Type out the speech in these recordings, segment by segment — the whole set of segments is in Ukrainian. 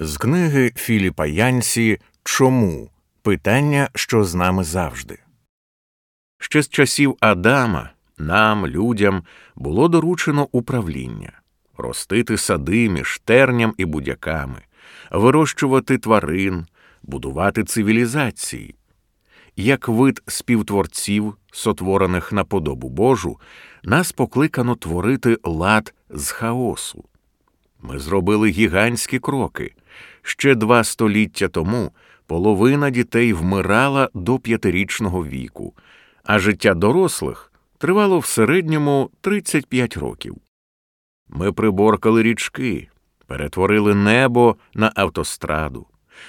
З книги Філіпа Янсі Чому? Питання, що з нами завжди. Ще з часів Адама нам, людям, було доручено управління ростити сади між терням і будяками, вирощувати тварин, будувати цивілізації. Як вид співтворців, сотворених на подобу Божу, нас покликано творити лад з хаосу. Ми зробили гігантські кроки. Ще два століття тому половина дітей вмирала до п'ятирічного віку, а життя дорослих тривало в середньому 35 років. Ми приборкали річки, перетворили небо на автостраду,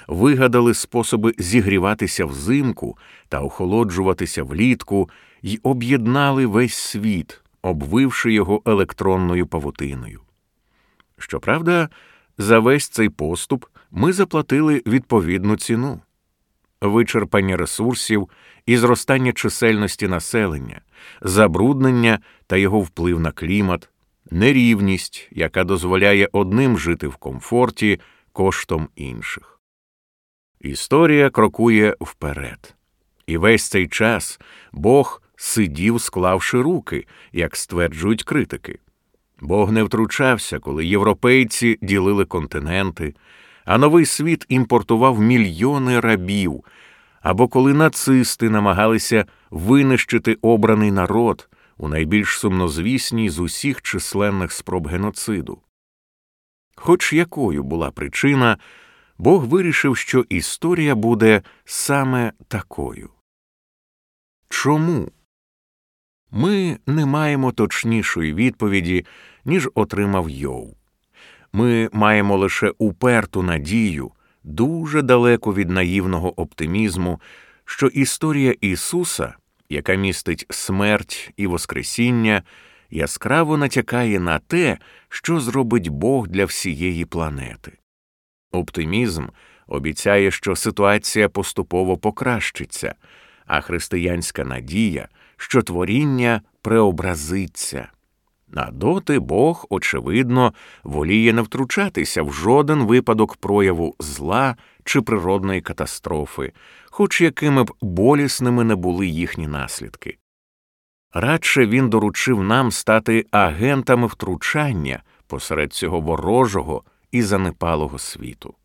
вигадали способи зігріватися взимку та охолоджуватися влітку і об'єднали весь світ, обвивши його електронною павутиною. Щоправда, за весь цей поступ ми заплатили відповідну ціну вичерпання ресурсів і зростання чисельності населення, забруднення та його вплив на клімат, нерівність, яка дозволяє одним жити в комфорті коштом інших. Історія крокує вперед. І весь цей час Бог сидів, склавши руки, як стверджують критики. Бог не втручався, коли європейці ділили континенти, а новий світ імпортував мільйони рабів, або коли нацисти намагалися винищити обраний народ у найбільш сумнозвісній з усіх численних спроб геноциду. Хоч якою була причина, Бог вирішив, що історія буде саме такою. Чому? Ми не маємо точнішої відповіді, ніж отримав Йов. Ми маємо лише уперту надію, дуже далеко від наївного оптимізму, що історія Ісуса, яка містить смерть і Воскресіння, яскраво натякає на те, що зробить Бог для всієї планети. Оптимізм обіцяє, що ситуація поступово покращиться, а християнська надія, що творіння преобразиться. А доти Бог, очевидно, воліє не втручатися в жоден випадок прояву зла чи природної катастрофи, хоч якими б болісними не були їхні наслідки. Радше він доручив нам стати агентами втручання посеред цього ворожого і занепалого світу.